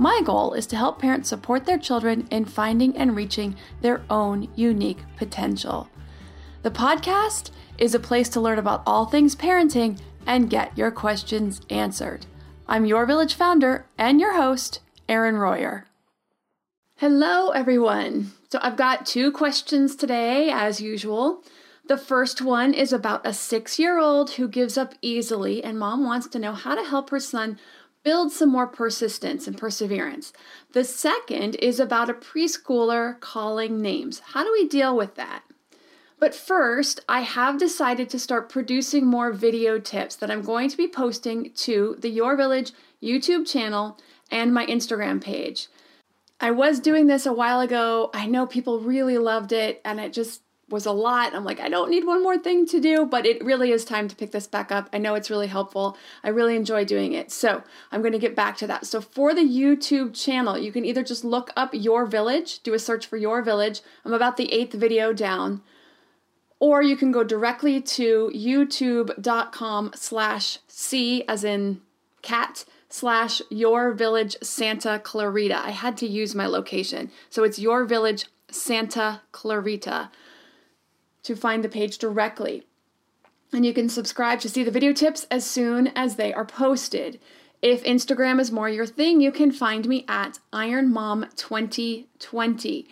My goal is to help parents support their children in finding and reaching their own unique potential. The podcast is a place to learn about all things parenting and get your questions answered. I'm your village founder and your host, Erin Royer. Hello, everyone. So, I've got two questions today, as usual. The first one is about a six year old who gives up easily, and mom wants to know how to help her son build some more persistence and perseverance. The second is about a preschooler calling names. How do we deal with that? But first, I have decided to start producing more video tips that I'm going to be posting to the Your Village YouTube channel and my Instagram page. I was doing this a while ago. I know people really loved it and it just was a lot. I'm like, I don't need one more thing to do, but it really is time to pick this back up. I know it's really helpful. I really enjoy doing it. So I'm going to get back to that. So for the YouTube channel, you can either just look up Your Village, do a search for Your Village. I'm about the eighth video down. Or you can go directly to youtube.com slash C as in cat slash your village Santa Clarita. I had to use my location. So it's your village Santa Clarita to find the page directly. And you can subscribe to see the video tips as soon as they are posted. If Instagram is more your thing, you can find me at IronMom2020.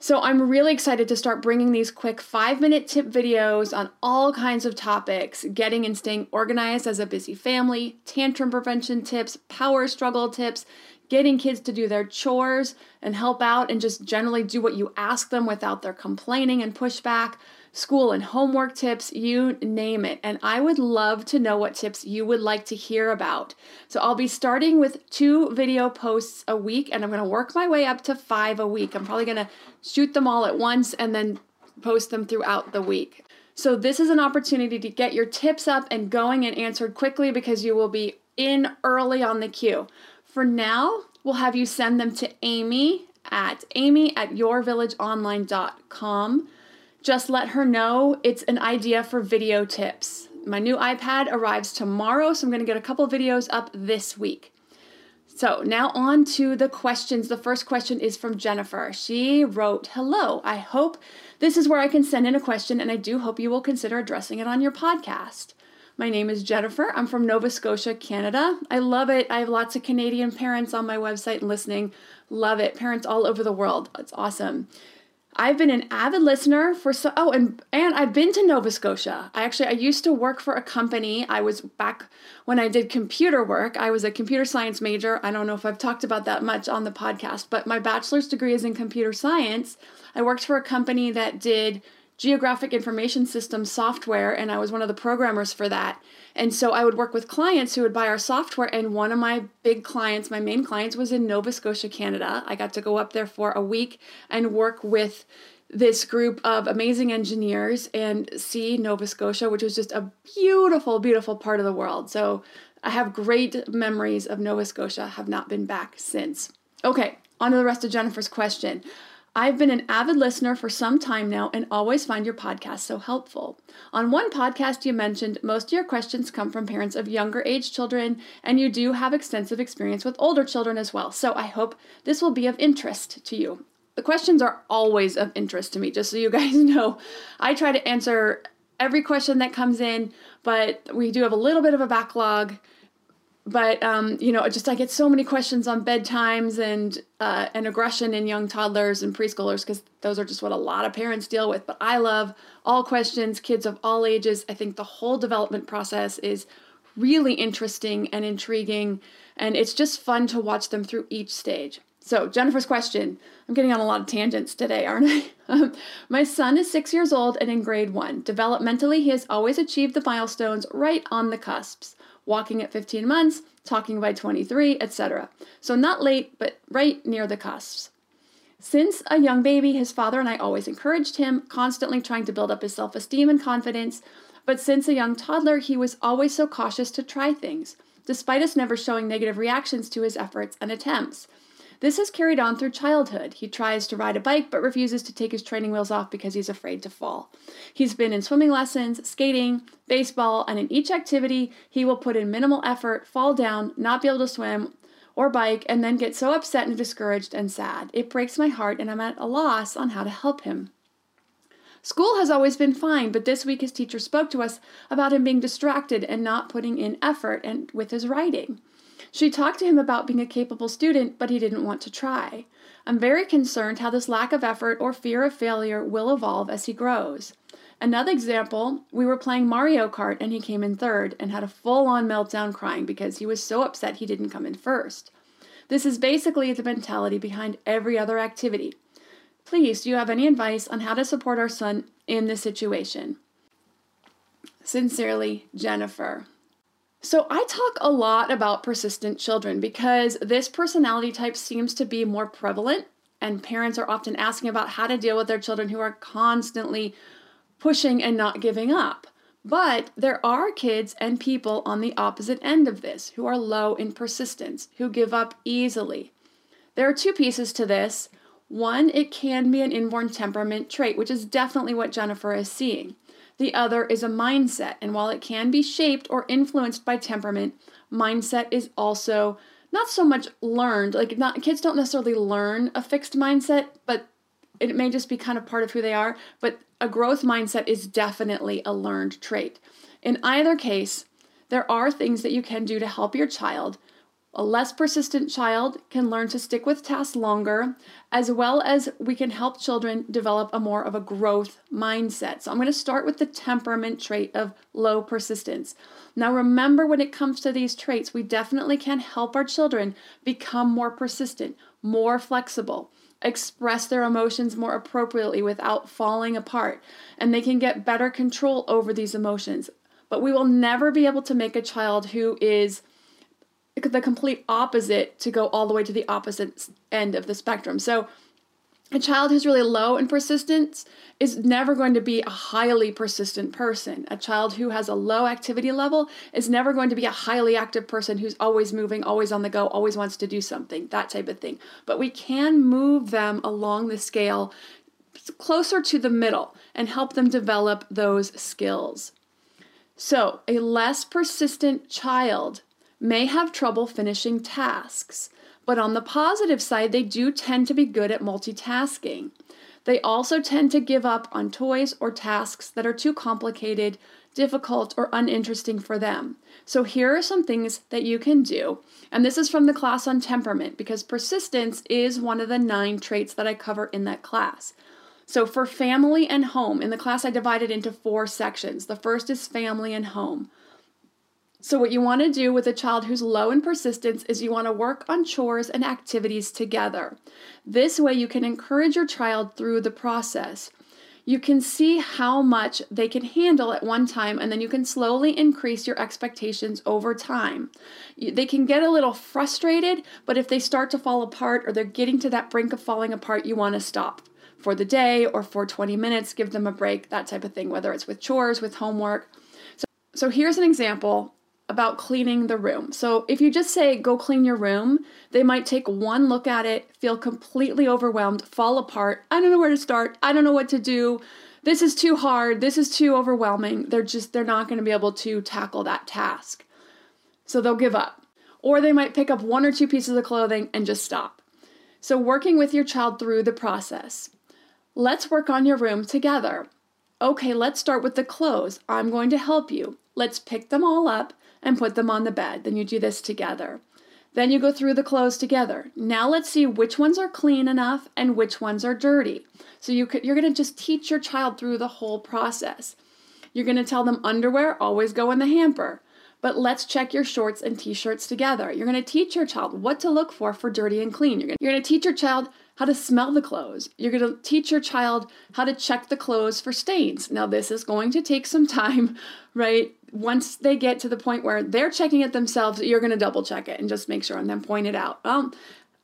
So I'm really excited to start bringing these quick five minute tip videos on all kinds of topics getting and staying organized as a busy family, tantrum prevention tips, power struggle tips, getting kids to do their chores and help out and just generally do what you ask them without their complaining and pushback school and homework tips, you name it. And I would love to know what tips you would like to hear about. So I'll be starting with two video posts a week and I'm going to work my way up to five a week. I'm probably going to shoot them all at once and then post them throughout the week. So this is an opportunity to get your tips up and going and answered quickly because you will be in early on the queue. For now, we'll have you send them to Amy at amy at yourvillageonline.com. Just let her know it's an idea for video tips. My new iPad arrives tomorrow, so I'm going to get a couple videos up this week. So, now on to the questions. The first question is from Jennifer. She wrote, Hello, I hope this is where I can send in a question, and I do hope you will consider addressing it on your podcast. My name is Jennifer. I'm from Nova Scotia, Canada. I love it. I have lots of Canadian parents on my website and listening. Love it. Parents all over the world. It's awesome. I've been an avid listener for so oh and and I've been to Nova Scotia. I actually I used to work for a company. I was back when I did computer work. I was a computer science major. I don't know if I've talked about that much on the podcast, but my bachelor's degree is in computer science. I worked for a company that did geographic information system software and I was one of the programmers for that. And so I would work with clients who would buy our software. And one of my big clients, my main clients, was in Nova Scotia, Canada. I got to go up there for a week and work with this group of amazing engineers and see Nova Scotia, which was just a beautiful, beautiful part of the world. So I have great memories of Nova Scotia, have not been back since. Okay, on to the rest of Jennifer's question. I've been an avid listener for some time now and always find your podcast so helpful. On one podcast, you mentioned most of your questions come from parents of younger age children, and you do have extensive experience with older children as well. So I hope this will be of interest to you. The questions are always of interest to me, just so you guys know. I try to answer every question that comes in, but we do have a little bit of a backlog but um, you know, just I get so many questions on bedtimes and uh, and aggression in young toddlers and preschoolers because those are just what a lot of parents deal with. But I love all questions, kids of all ages. I think the whole development process is really interesting and intriguing, and it's just fun to watch them through each stage. So, Jennifer's question I'm getting on a lot of tangents today, aren't I? Um, my son is six years old and in grade one. Developmentally, he has always achieved the milestones right on the cusps walking at 15 months, talking by 23, etc. So, not late, but right near the cusps. Since a young baby, his father and I always encouraged him, constantly trying to build up his self esteem and confidence. But since a young toddler, he was always so cautious to try things, despite us never showing negative reactions to his efforts and attempts. This is carried on through childhood. He tries to ride a bike but refuses to take his training wheels off because he's afraid to fall. He's been in swimming lessons, skating, baseball, and in each activity, he will put in minimal effort, fall down, not be able to swim or bike, and then get so upset and discouraged and sad. It breaks my heart, and I'm at a loss on how to help him. School has always been fine, but this week his teacher spoke to us about him being distracted and not putting in effort and with his writing. She talked to him about being a capable student, but he didn't want to try. I'm very concerned how this lack of effort or fear of failure will evolve as he grows. Another example, we were playing Mario Kart and he came in third and had a full on meltdown crying because he was so upset he didn't come in first. This is basically the mentality behind every other activity. Please, do you have any advice on how to support our son in this situation? Sincerely, Jennifer. So, I talk a lot about persistent children because this personality type seems to be more prevalent, and parents are often asking about how to deal with their children who are constantly pushing and not giving up. But there are kids and people on the opposite end of this who are low in persistence, who give up easily. There are two pieces to this. One, it can be an inborn temperament trait, which is definitely what Jennifer is seeing. The other is a mindset. And while it can be shaped or influenced by temperament, mindset is also not so much learned. Like not kids don't necessarily learn a fixed mindset, but it may just be kind of part of who they are, but a growth mindset is definitely a learned trait. In either case, there are things that you can do to help your child a less persistent child can learn to stick with tasks longer, as well as we can help children develop a more of a growth mindset. So I'm going to start with the temperament trait of low persistence. Now, remember when it comes to these traits, we definitely can help our children become more persistent, more flexible, express their emotions more appropriately without falling apart, and they can get better control over these emotions. But we will never be able to make a child who is the complete opposite to go all the way to the opposite end of the spectrum. So a child who's really low in persistence is never going to be a highly persistent person. A child who has a low activity level is never going to be a highly active person who's always moving, always on the go, always wants to do something, that type of thing. But we can move them along the scale closer to the middle and help them develop those skills. So, a less persistent child may have trouble finishing tasks, but on the positive side, they do tend to be good at multitasking. They also tend to give up on toys or tasks that are too complicated, difficult, or uninteresting for them. So, here are some things that you can do. And this is from the class on temperament because persistence is one of the nine traits that I cover in that class. So, for family and home, in the class I divided into four sections. The first is family and home. So, what you want to do with a child who's low in persistence is you want to work on chores and activities together. This way, you can encourage your child through the process. You can see how much they can handle at one time, and then you can slowly increase your expectations over time. They can get a little frustrated, but if they start to fall apart or they're getting to that brink of falling apart, you want to stop for the day or for 20 minutes, give them a break, that type of thing, whether it's with chores, with homework. So, so here's an example about cleaning the room. So if you just say, go clean your room, they might take one look at it, feel completely overwhelmed, fall apart. I don't know where to start. I don't know what to do. This is too hard. This is too overwhelming. They're just, they're not going to be able to tackle that task. So they'll give up. Or they might pick up one or two pieces of clothing and just stop. So, working with your child through the process. Let's work on your room together. Okay, let's start with the clothes. I'm going to help you. Let's pick them all up and put them on the bed. Then you do this together. Then you go through the clothes together. Now let's see which ones are clean enough and which ones are dirty. So you could, you're going to just teach your child through the whole process. You're going to tell them underwear always go in the hamper. But let's check your shorts and t-shirts together. You're going to teach your child what to look for for dirty and clean. You're going, you're going to teach your child how to smell the clothes. You're going to teach your child how to check the clothes for stains. Now, this is going to take some time, right? Once they get to the point where they're checking it themselves, you're going to double check it and just make sure and then point it out. Um,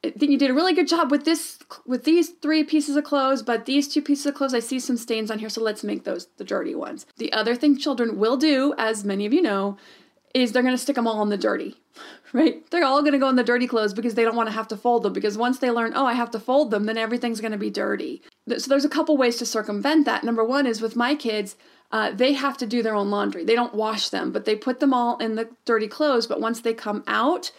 I think you did a really good job with this with these three pieces of clothes, but these two pieces of clothes I see some stains on here, so let's make those the dirty ones. The other thing children will do, as many of you know, is they're going to stick them all in the dirty, right? They're all going to go in the dirty clothes because they don't want to have to fold them. Because once they learn, oh, I have to fold them, then everything's going to be dirty. So there's a couple ways to circumvent that. Number one is with my kids, uh, they have to do their own laundry. They don't wash them, but they put them all in the dirty clothes. But once they come out,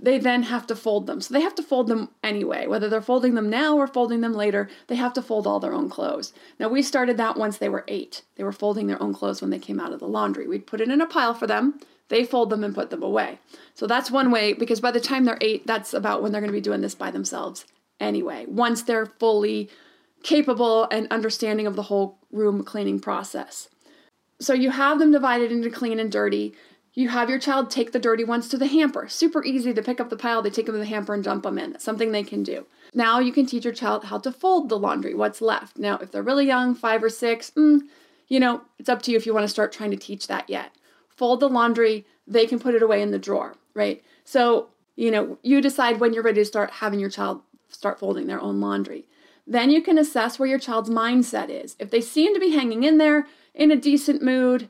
they then have to fold them. So they have to fold them anyway, whether they're folding them now or folding them later, they have to fold all their own clothes. Now, we started that once they were eight. They were folding their own clothes when they came out of the laundry. We'd put it in a pile for them. They fold them and put them away. So that's one way, because by the time they're eight, that's about when they're going to be doing this by themselves anyway, once they're fully capable and understanding of the whole room cleaning process. So you have them divided into clean and dirty. You have your child take the dirty ones to the hamper. Super easy to pick up the pile, they take them to the hamper and dump them in. Something they can do. Now you can teach your child how to fold the laundry, what's left. Now, if they're really young, five or six, mm, you know, it's up to you if you want to start trying to teach that yet fold the laundry, they can put it away in the drawer, right? So, you know, you decide when you're ready to start having your child start folding their own laundry. Then you can assess where your child's mindset is. If they seem to be hanging in there in a decent mood,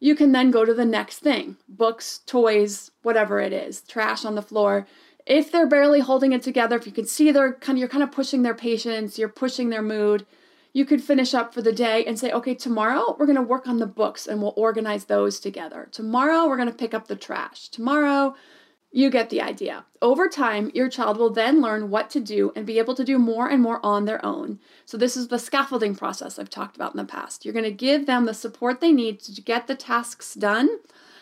you can then go to the next thing books, toys, whatever it is, trash on the floor. If they're barely holding it together, if you can see they're kind of, you're kind of pushing their patience, you're pushing their mood, you could finish up for the day and say, okay, tomorrow we're going to work on the books and we'll organize those together. Tomorrow we're going to pick up the trash. Tomorrow, you get the idea. Over time, your child will then learn what to do and be able to do more and more on their own. So, this is the scaffolding process I've talked about in the past. You're going to give them the support they need to get the tasks done,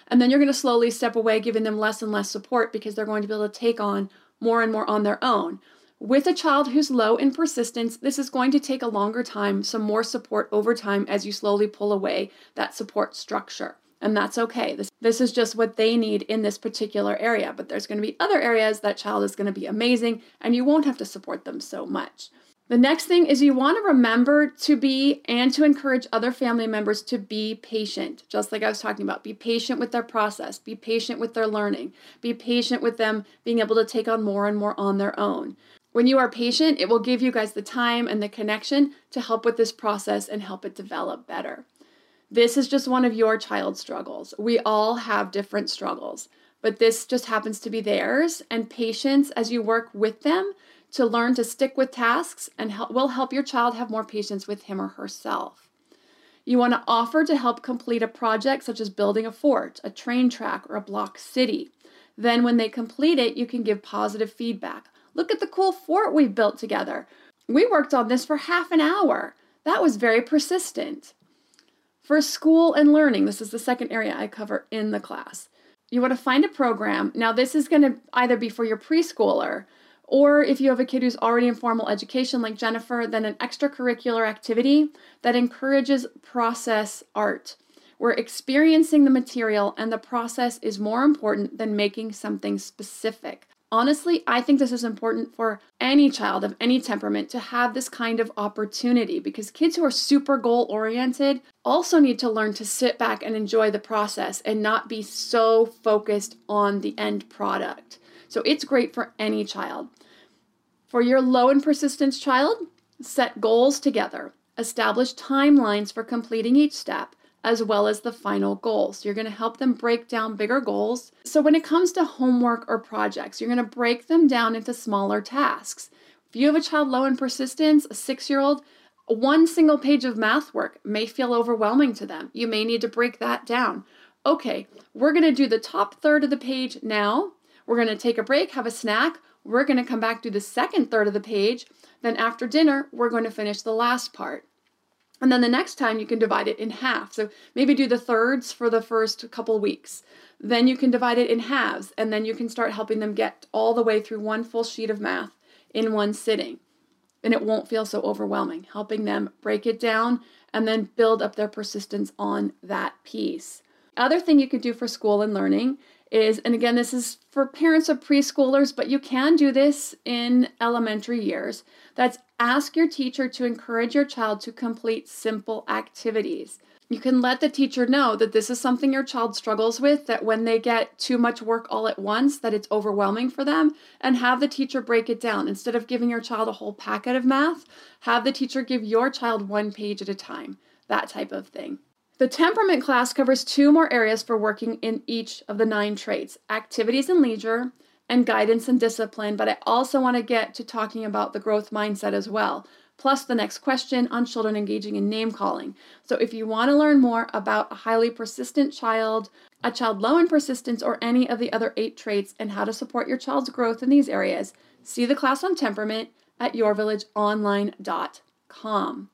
and then you're going to slowly step away, giving them less and less support because they're going to be able to take on more and more on their own. With a child who's low in persistence, this is going to take a longer time, some more support over time as you slowly pull away that support structure. And that's okay. This, this is just what they need in this particular area. But there's going to be other areas that child is going to be amazing and you won't have to support them so much. The next thing is you want to remember to be and to encourage other family members to be patient, just like I was talking about. Be patient with their process, be patient with their learning, be patient with them being able to take on more and more on their own. When you are patient, it will give you guys the time and the connection to help with this process and help it develop better. This is just one of your child's struggles. We all have different struggles, but this just happens to be theirs. And patience as you work with them to learn to stick with tasks and help, will help your child have more patience with him or herself. You want to offer to help complete a project such as building a fort, a train track, or a block city. Then, when they complete it, you can give positive feedback. Look at the cool fort we built together. We worked on this for half an hour. That was very persistent. For school and learning, this is the second area I cover in the class. You want to find a program. Now, this is going to either be for your preschooler, or if you have a kid who's already in formal education, like Jennifer, then an extracurricular activity that encourages process art, We're experiencing the material and the process is more important than making something specific. Honestly, I think this is important for any child of any temperament to have this kind of opportunity because kids who are super goal oriented also need to learn to sit back and enjoy the process and not be so focused on the end product. So it's great for any child. For your low and persistence child, set goals together, establish timelines for completing each step, as well as the final goals. You're going to help them break down bigger goals. So, when it comes to homework or projects, you're going to break them down into smaller tasks. If you have a child low in persistence, a six year old, one single page of math work may feel overwhelming to them. You may need to break that down. Okay, we're going to do the top third of the page now. We're going to take a break, have a snack. We're going to come back to the second third of the page. Then, after dinner, we're going to finish the last part. And then the next time you can divide it in half. So maybe do the thirds for the first couple weeks. Then you can divide it in halves, and then you can start helping them get all the way through one full sheet of math in one sitting. And it won't feel so overwhelming, helping them break it down and then build up their persistence on that piece. Other thing you could do for school and learning is, and again, this is for parents of preschoolers, but you can do this in elementary years. That's ask your teacher to encourage your child to complete simple activities. You can let the teacher know that this is something your child struggles with, that when they get too much work all at once, that it's overwhelming for them, and have the teacher break it down. Instead of giving your child a whole packet of math, have the teacher give your child one page at a time. That type of thing. The temperament class covers two more areas for working in each of the nine traits activities and leisure, and guidance and discipline. But I also want to get to talking about the growth mindset as well, plus the next question on children engaging in name calling. So if you want to learn more about a highly persistent child, a child low in persistence, or any of the other eight traits, and how to support your child's growth in these areas, see the class on temperament at yourvillageonline.com.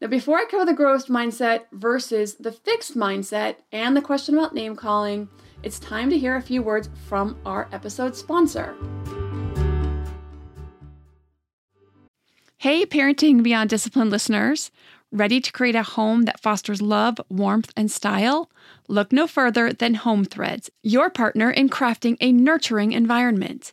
Now, before I cover the growth mindset versus the fixed mindset and the question about name calling, it's time to hear a few words from our episode sponsor. Hey, Parenting Beyond Discipline listeners. Ready to create a home that fosters love, warmth, and style? Look no further than Home Threads, your partner in crafting a nurturing environment.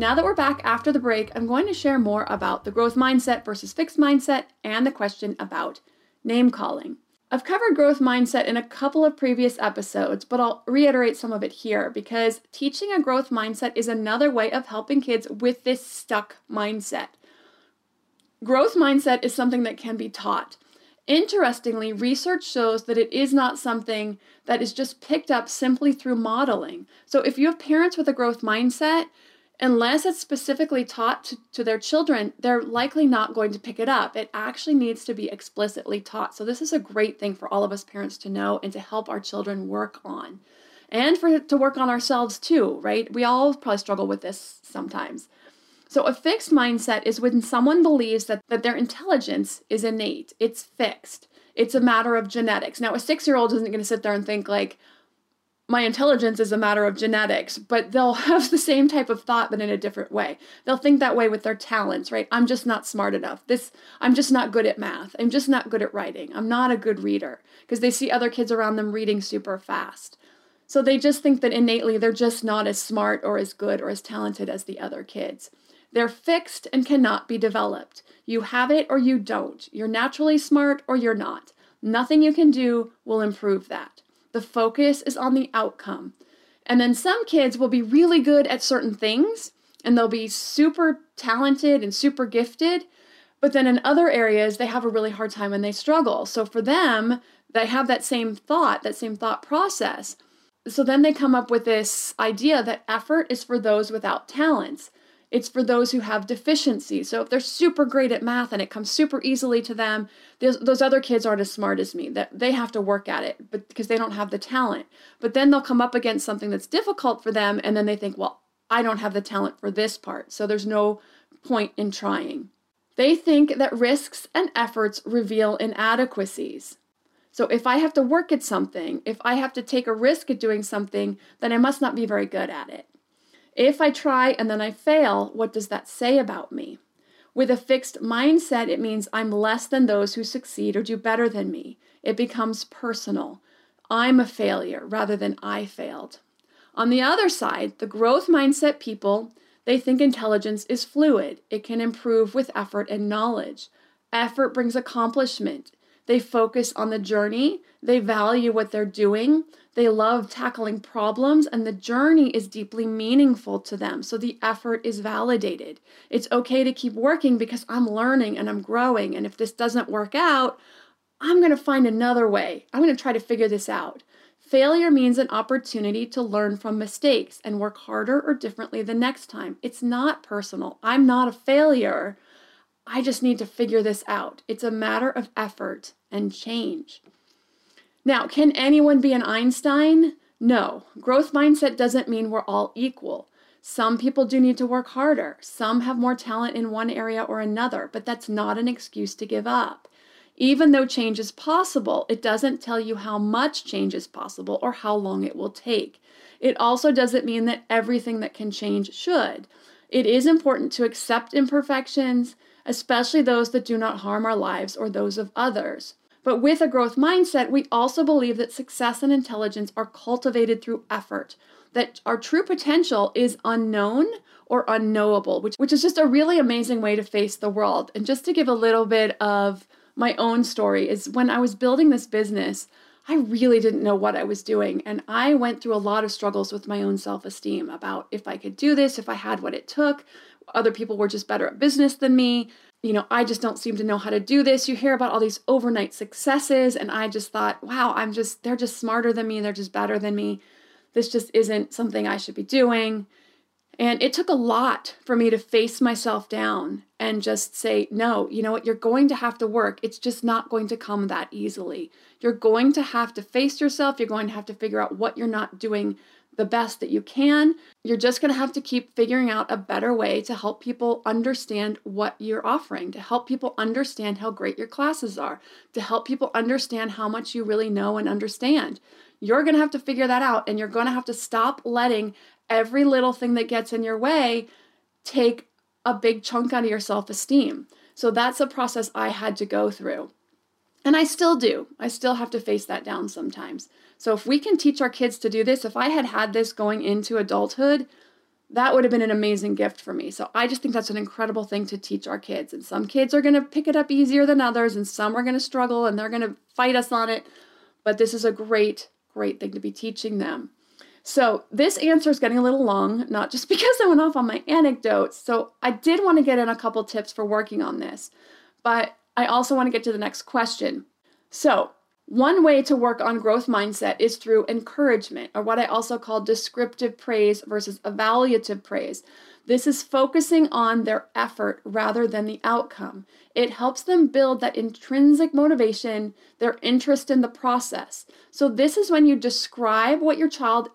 Now that we're back after the break, I'm going to share more about the growth mindset versus fixed mindset and the question about name calling. I've covered growth mindset in a couple of previous episodes, but I'll reiterate some of it here because teaching a growth mindset is another way of helping kids with this stuck mindset. Growth mindset is something that can be taught. Interestingly, research shows that it is not something that is just picked up simply through modeling. So if you have parents with a growth mindset, unless it's specifically taught to, to, their children, they're likely not going to pick it up. It actually needs to be explicitly taught. So, this is a great thing for all of us parents to know and to help our children work on. and for to work on ourselves too, right? We all probably struggle with this sometimes. So, a fixed mindset is when someone believes that, that their intelligence is innate, it's fixed, it's a matter of genetics. Now, a six year old isn't going to sit there and think, like, my intelligence is a matter of genetics, but they'll have the same type of thought, but in a different way. They'll think that way with their talents, right? I'm just not smart enough. This, I'm just not good at math. I'm just not good at writing. I'm not a good reader because they see other kids around them reading super fast. So they just think that innately they're just not as smart or as good or as talented as the other kids. They're fixed and cannot be developed. You have it or you don't. You're naturally smart or you're not. Nothing you can do will improve that. The focus is on the outcome. And then some kids will be really good at certain things and they'll be super talented and super gifted. But then in other areas, they have a really hard time and they struggle. So for them, they have that same thought, that same thought process. So then they come up with this idea that effort is for those without talents. It's for those who have deficiencies. So if they're super great at math and it comes super easily to them, those other kids aren't as smart as me. That they have to work at it, but because they don't have the talent. But then they'll come up against something that's difficult for them, and then they think, well, I don't have the talent for this part, so there's no point in trying. They think that risks and efforts reveal inadequacies. So if I have to work at something, if I have to take a risk at doing something, then I must not be very good at it. If I try and then I fail, what does that say about me? With a fixed mindset, it means I'm less than those who succeed or do better than me. It becomes personal. I'm a failure rather than I failed. On the other side, the growth mindset people, they think intelligence is fluid. It can improve with effort and knowledge. Effort brings accomplishment. They focus on the journey, they value what they're doing, they love tackling problems, and the journey is deeply meaningful to them. So the effort is validated. It's okay to keep working because I'm learning and I'm growing. And if this doesn't work out, I'm going to find another way. I'm going to try to figure this out. Failure means an opportunity to learn from mistakes and work harder or differently the next time. It's not personal. I'm not a failure. I just need to figure this out. It's a matter of effort and change. Now, can anyone be an Einstein? No. Growth mindset doesn't mean we're all equal. Some people do need to work harder. Some have more talent in one area or another, but that's not an excuse to give up. Even though change is possible, it doesn't tell you how much change is possible or how long it will take. It also doesn't mean that everything that can change should. It is important to accept imperfections, especially those that do not harm our lives or those of others. But with a growth mindset, we also believe that success and intelligence are cultivated through effort, that our true potential is unknown or unknowable, which, which is just a really amazing way to face the world. And just to give a little bit of my own story, is when I was building this business, I really didn't know what I was doing. And I went through a lot of struggles with my own self esteem about if I could do this, if I had what it took. Other people were just better at business than me you know, I just don't seem to know how to do this. You hear about all these overnight successes, and I just thought, wow, I'm just, they're just smarter than me. They're just better than me. This just isn't something I should be doing. And it took a lot for me to face myself down and just say, no, you know what, you're going to have to work. It's just not going to come that easily. You're going to have to face yourself. You're going to have to figure out what you're not doing the best that you can. You're just going to have to keep figuring out a better way to help people understand what you're offering, to help people understand how great your classes are, to help people understand how much you really know and understand. You're going to have to figure that out, and you're going to have to stop letting every little thing that gets in your way take a big chunk out of your self esteem. So that's a process I had to go through. And I still do. I still have to face that down sometimes. So if we can teach our kids to do this, if I had had this going into adulthood, that would have been an amazing gift for me. So I just think that's an incredible thing to teach our kids. And some kids are going to pick it up easier than others, and some are going to struggle and they're going to fight us on it. But this is a great, great thing to be teaching them. So this answer is getting a little long, not just because I went off on my anecdotes. So I did want to get in a couple tips for working on this, but I also want to get to the next question. So one way to work on growth mindset is through encouragement, or what I also call descriptive praise versus evaluative praise. This is focusing on their effort rather than the outcome. It helps them build that intrinsic motivation, their interest in the process. So, this is when you describe what your child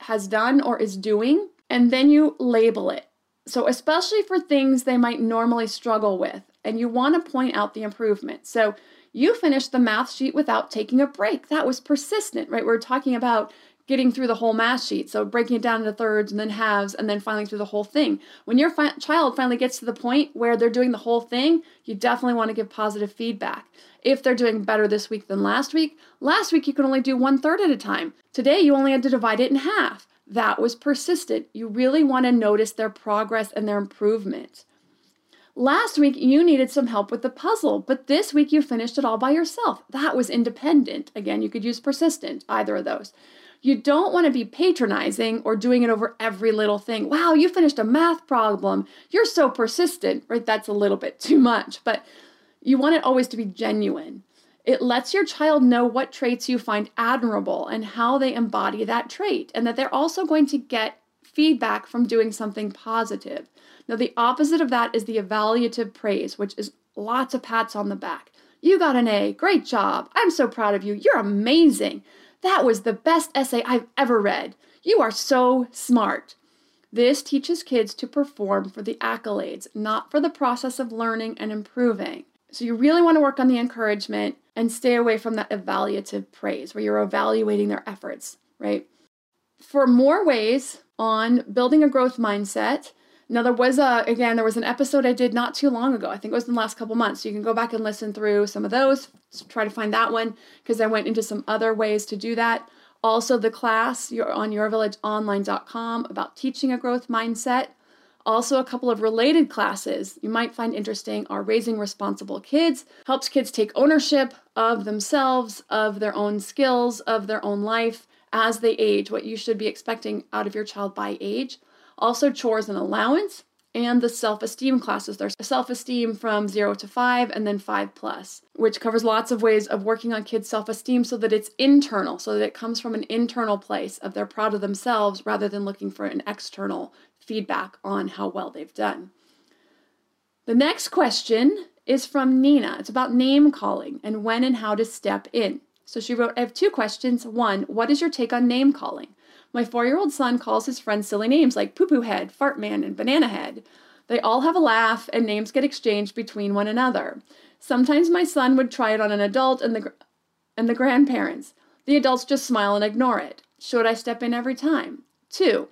has done or is doing, and then you label it. So, especially for things they might normally struggle with, and you want to point out the improvement. So, you finished the math sheet without taking a break. That was persistent, right? We're talking about getting through the whole math sheet. So breaking it down into thirds and then halves and then finally through the whole thing. When your fi- child finally gets to the point where they're doing the whole thing, you definitely want to give positive feedback. If they're doing better this week than last week, last week you could only do one third at a time. Today you only had to divide it in half. That was persistent. You really want to notice their progress and their improvement. Last week, you needed some help with the puzzle, but this week you finished it all by yourself. That was independent. Again, you could use persistent, either of those. You don't want to be patronizing or doing it over every little thing. Wow, you finished a math problem. You're so persistent, right? That's a little bit too much, but you want it always to be genuine. It lets your child know what traits you find admirable and how they embody that trait, and that they're also going to get feedback from doing something positive. Now, the opposite of that is the evaluative praise, which is lots of pats on the back. You got an A. Great job. I'm so proud of you. You're amazing. That was the best essay I've ever read. You are so smart. This teaches kids to perform for the accolades, not for the process of learning and improving. So, you really want to work on the encouragement and stay away from that evaluative praise where you're evaluating their efforts, right? For more ways on building a growth mindset, now there was a again there was an episode I did not too long ago. I think it was in the last couple months. So you can go back and listen through some of those. Try to find that one because I went into some other ways to do that. Also the class you're on yourvillageonline.com about teaching a growth mindset. Also, a couple of related classes you might find interesting are Raising Responsible Kids, helps kids take ownership of themselves, of their own skills, of their own life as they age, what you should be expecting out of your child by age also chores and allowance, and the self esteem classes. There's self esteem from zero to five, and then five plus, which covers lots of ways of working on kids' self esteem so that it's internal, so that it comes from an internal place of they're proud of themselves rather than looking for an external feedback on how well they've done. The next question is from Nina. It's about name calling and when and how to step in. So she wrote, I have two questions. One, what is your take on name calling? My four year old son calls his friends silly names like poo poo head, fart man, and banana head. They all have a laugh, and names get exchanged between one another. Sometimes my son would try it on an adult and the, and the grandparents. The adults just smile and ignore it. Should I step in every time? Two,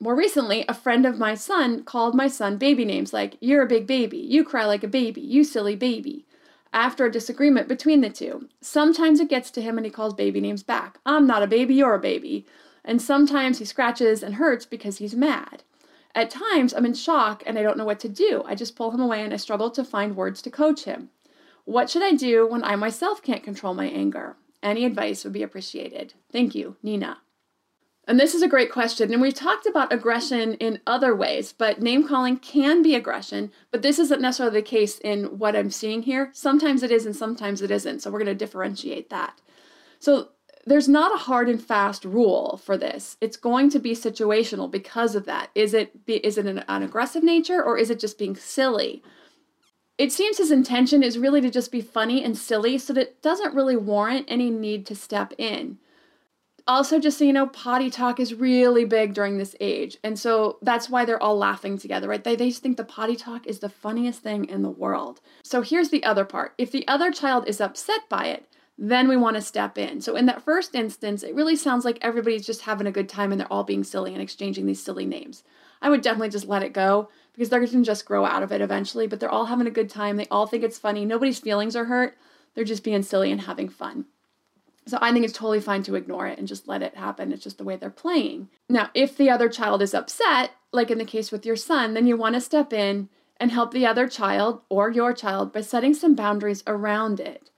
more recently, a friend of my son called my son baby names like, You're a big baby, you cry like a baby, you silly baby. After a disagreement between the two, sometimes it gets to him and he calls baby names back. I'm not a baby, you're a baby and sometimes he scratches and hurts because he's mad. At times, I'm in shock and I don't know what to do. I just pull him away and I struggle to find words to coach him. What should I do when I myself can't control my anger? Any advice would be appreciated. Thank you, Nina. And this is a great question. And we've talked about aggression in other ways, but name calling can be aggression, but this isn't necessarily the case in what I'm seeing here. Sometimes it is and sometimes it isn't. So we're going to differentiate that. So there's not a hard and fast rule for this. It's going to be situational because of that. Is it is it an, an aggressive nature or is it just being silly? It seems his intention is really to just be funny and silly so that it doesn't really warrant any need to step in. Also, just so you know, potty talk is really big during this age. And so that's why they're all laughing together, right? They, they just think the potty talk is the funniest thing in the world. So here's the other part if the other child is upset by it, then we want to step in. So in that first instance, it really sounds like everybody's just having a good time and they're all being silly and exchanging these silly names. I would definitely just let it go because they're going to just grow out of it eventually, but they're all having a good time. They all think it's funny. Nobody's feelings are hurt. They're just being silly and having fun. So I think it's totally fine to ignore it and just let it happen. It's just the way they're playing. Now, if the other child is upset, like in the case with your son, then you want to step in and help the other child or your child by setting some boundaries around it.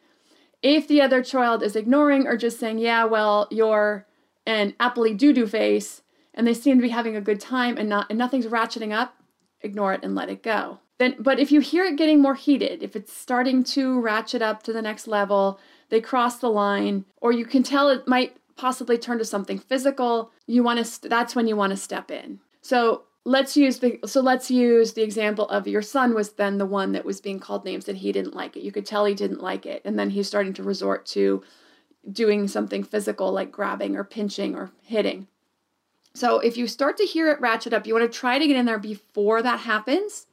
If the other child is ignoring or just saying, yeah, well, you're an appley doo doo face, and they seem to be having a good time and not and nothing's ratcheting up, ignore it and let it go. Then, but if you hear it getting more heated, if it's starting to ratchet up to the next level, they cross the line, or you can tell it might possibly turn to something physical, you want to that's when you want to step in. So let's use the so let's use the example of your son was then the one that was being called names and he didn't like it you could tell he didn't like it and then he's starting to resort to doing something physical like grabbing or pinching or hitting So if you start to hear it ratchet up, you want to try to get in there before that happens.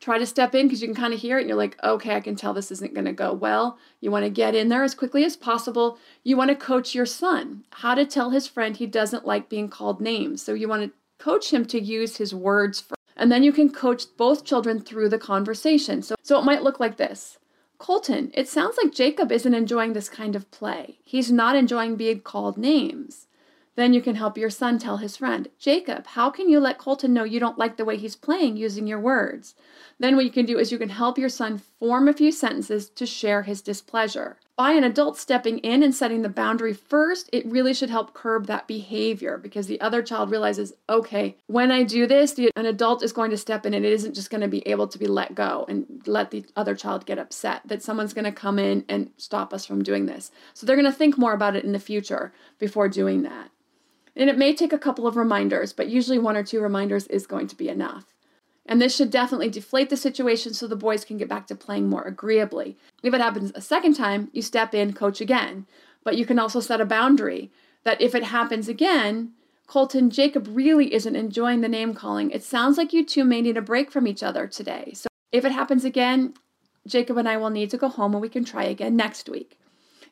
Try to step in because you can kind of hear it and you're like, okay, I can tell this isn't going to go well. You want to get in there as quickly as possible. You want to coach your son how to tell his friend he doesn't like being called names. So you want to coach him to use his words first. And then you can coach both children through the conversation. So, so it might look like this Colton, it sounds like Jacob isn't enjoying this kind of play. He's not enjoying being called names. Then you can help your son tell his friend, Jacob, how can you let Colton know you don't like the way he's playing using your words? Then what you can do is you can help your son form a few sentences to share his displeasure. By an adult stepping in and setting the boundary first, it really should help curb that behavior because the other child realizes, okay, when I do this, the, an adult is going to step in and it isn't just going to be able to be let go and let the other child get upset, that someone's going to come in and stop us from doing this. So they're going to think more about it in the future before doing that. And it may take a couple of reminders, but usually one or two reminders is going to be enough. And this should definitely deflate the situation so the boys can get back to playing more agreeably. If it happens a second time, you step in, coach again. But you can also set a boundary that if it happens again, Colton, Jacob really isn't enjoying the name calling. It sounds like you two may need a break from each other today. So if it happens again, Jacob and I will need to go home and we can try again next week.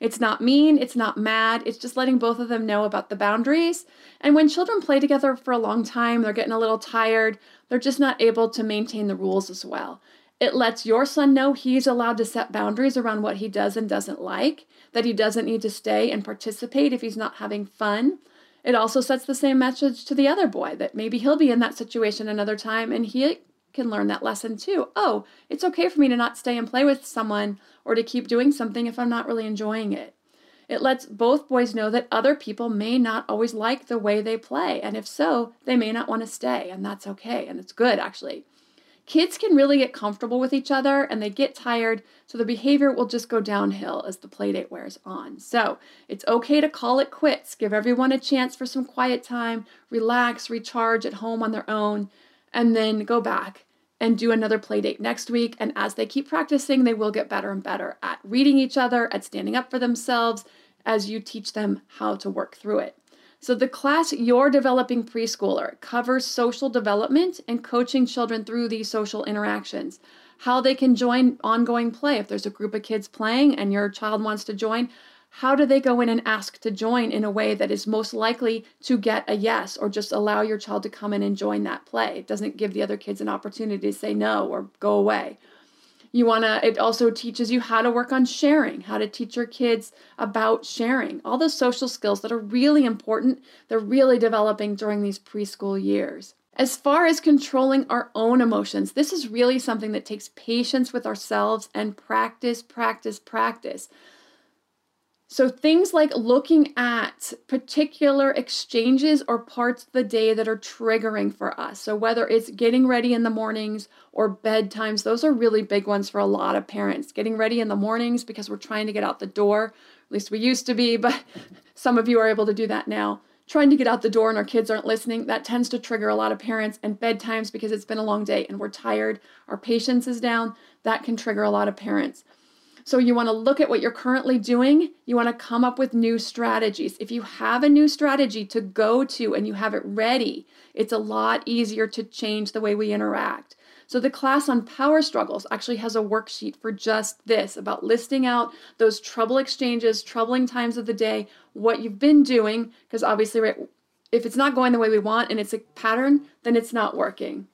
It's not mean, it's not mad, it's just letting both of them know about the boundaries. And when children play together for a long time, they're getting a little tired, they're just not able to maintain the rules as well. It lets your son know he's allowed to set boundaries around what he does and doesn't like, that he doesn't need to stay and participate if he's not having fun. It also sets the same message to the other boy that maybe he'll be in that situation another time and he can learn that lesson too. Oh, it's okay for me to not stay and play with someone or to keep doing something if I'm not really enjoying it. It lets both boys know that other people may not always like the way they play, and if so, they may not want to stay, and that's okay, and it's good actually. Kids can really get comfortable with each other and they get tired, so the behavior will just go downhill as the playdate wears on. So it's okay to call it quits, give everyone a chance for some quiet time, relax, recharge at home on their own, and then go back and do another play date next week. And as they keep practicing, they will get better and better at reading each other, at standing up for themselves, as you teach them how to work through it. So, the class Your Developing Preschooler covers social development and coaching children through these social interactions. How they can join ongoing play. If there's a group of kids playing and your child wants to join, how do they go in and ask to join in a way that is most likely to get a yes or just allow your child to come in and join that play? It doesn't give the other kids an opportunity to say no or go away. You want to, it also teaches you how to work on sharing, how to teach your kids about sharing, all those social skills that are really important. They're really developing during these preschool years. As far as controlling our own emotions, this is really something that takes patience with ourselves and practice, practice, practice. So, things like looking at particular exchanges or parts of the day that are triggering for us. So, whether it's getting ready in the mornings or bedtimes, those are really big ones for a lot of parents. Getting ready in the mornings because we're trying to get out the door, at least we used to be, but some of you are able to do that now. Trying to get out the door and our kids aren't listening, that tends to trigger a lot of parents. And bedtimes because it's been a long day and we're tired, our patience is down, that can trigger a lot of parents. So you want to look at what you're currently doing. You want to come up with new strategies. If you have a new strategy to go to and you have it ready, it's a lot easier to change the way we interact. So the class on power struggles actually has a worksheet for just this about listing out those trouble exchanges, troubling times of the day, what you've been doing, because obviously, right, if it's not going the way we want and it's a pattern, then it's not working.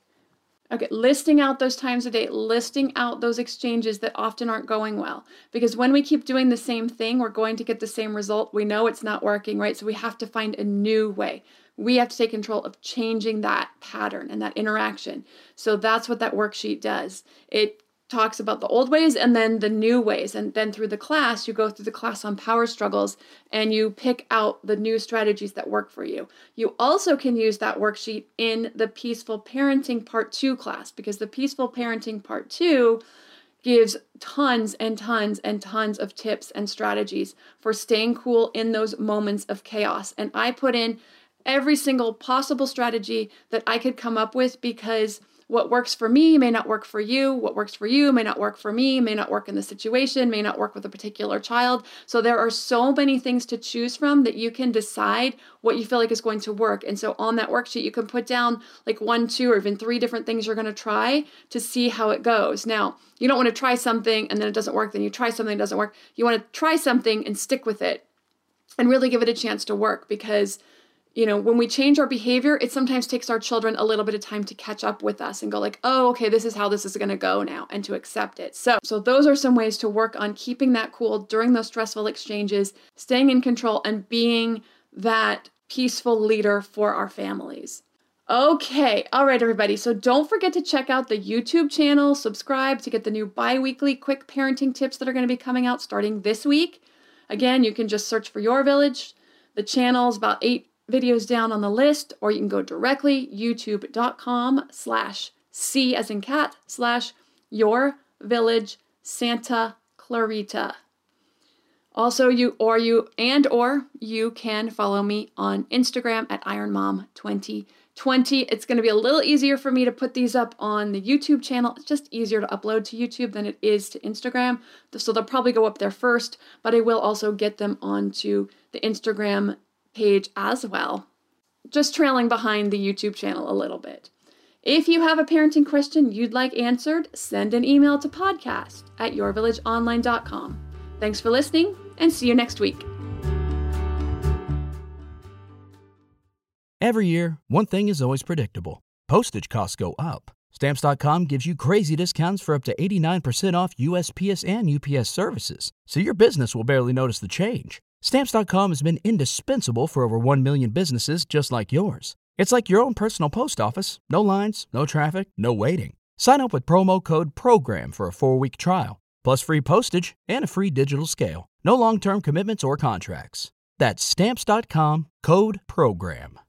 Okay, listing out those times a day, listing out those exchanges that often aren't going well. Because when we keep doing the same thing, we're going to get the same result. We know it's not working, right? So we have to find a new way. We have to take control of changing that pattern and that interaction. So that's what that worksheet does. It talks about the old ways and then the new ways. And then through the class, you go through the class on power struggles and you pick out the new strategies that work for you. You also can use that worksheet in the Peaceful Parenting Part 2 class because the Peaceful Parenting Part 2 gives tons and tons and tons of tips and strategies for staying cool in those moments of chaos. And I put in every single possible strategy that I could come up with because what works for me may not work for you. What works for you may not work for me, may not work in the situation, may not work with a particular child. So there are so many things to choose from that you can decide what you feel like is going to work. And so on that worksheet, you can put down like one, two, or even three different things you're going to try to see how it goes. Now, you don't want to try something and then it doesn't work, then you try something doesn't work. You want to try something and stick with it and really give it a chance to work because you know when we change our behavior it sometimes takes our children a little bit of time to catch up with us and go like oh okay this is how this is going to go now and to accept it so so those are some ways to work on keeping that cool during those stressful exchanges staying in control and being that peaceful leader for our families Okay, all right, everybody. So don't forget to check out the YouTube channel, subscribe to get the new bi weekly quick parenting tips that are going to be coming out starting this week. Again, you can just search for Your Village. The channel is about eight videos down on the list, or you can go directly youtube.com slash C as in cat slash your village Santa Clarita. Also, you or you and or you can follow me on Instagram at IronMom2020. It's going to be a little easier for me to put these up on the YouTube channel. It's just easier to upload to YouTube than it is to Instagram. So they'll probably go up there first, but I will also get them onto the Instagram page as well, just trailing behind the YouTube channel a little bit. If you have a parenting question you'd like answered, send an email to podcast at yourvillageonline.com. Thanks for listening and see you next week. Every year, one thing is always predictable postage costs go up. Stamps.com gives you crazy discounts for up to 89% off USPS and UPS services, so your business will barely notice the change. Stamps.com has been indispensable for over 1 million businesses just like yours. It's like your own personal post office no lines, no traffic, no waiting. Sign up with promo code PROGRAM for a four week trial, plus free postage and a free digital scale. No long term commitments or contracts. That's Stamps.com code PROGRAM.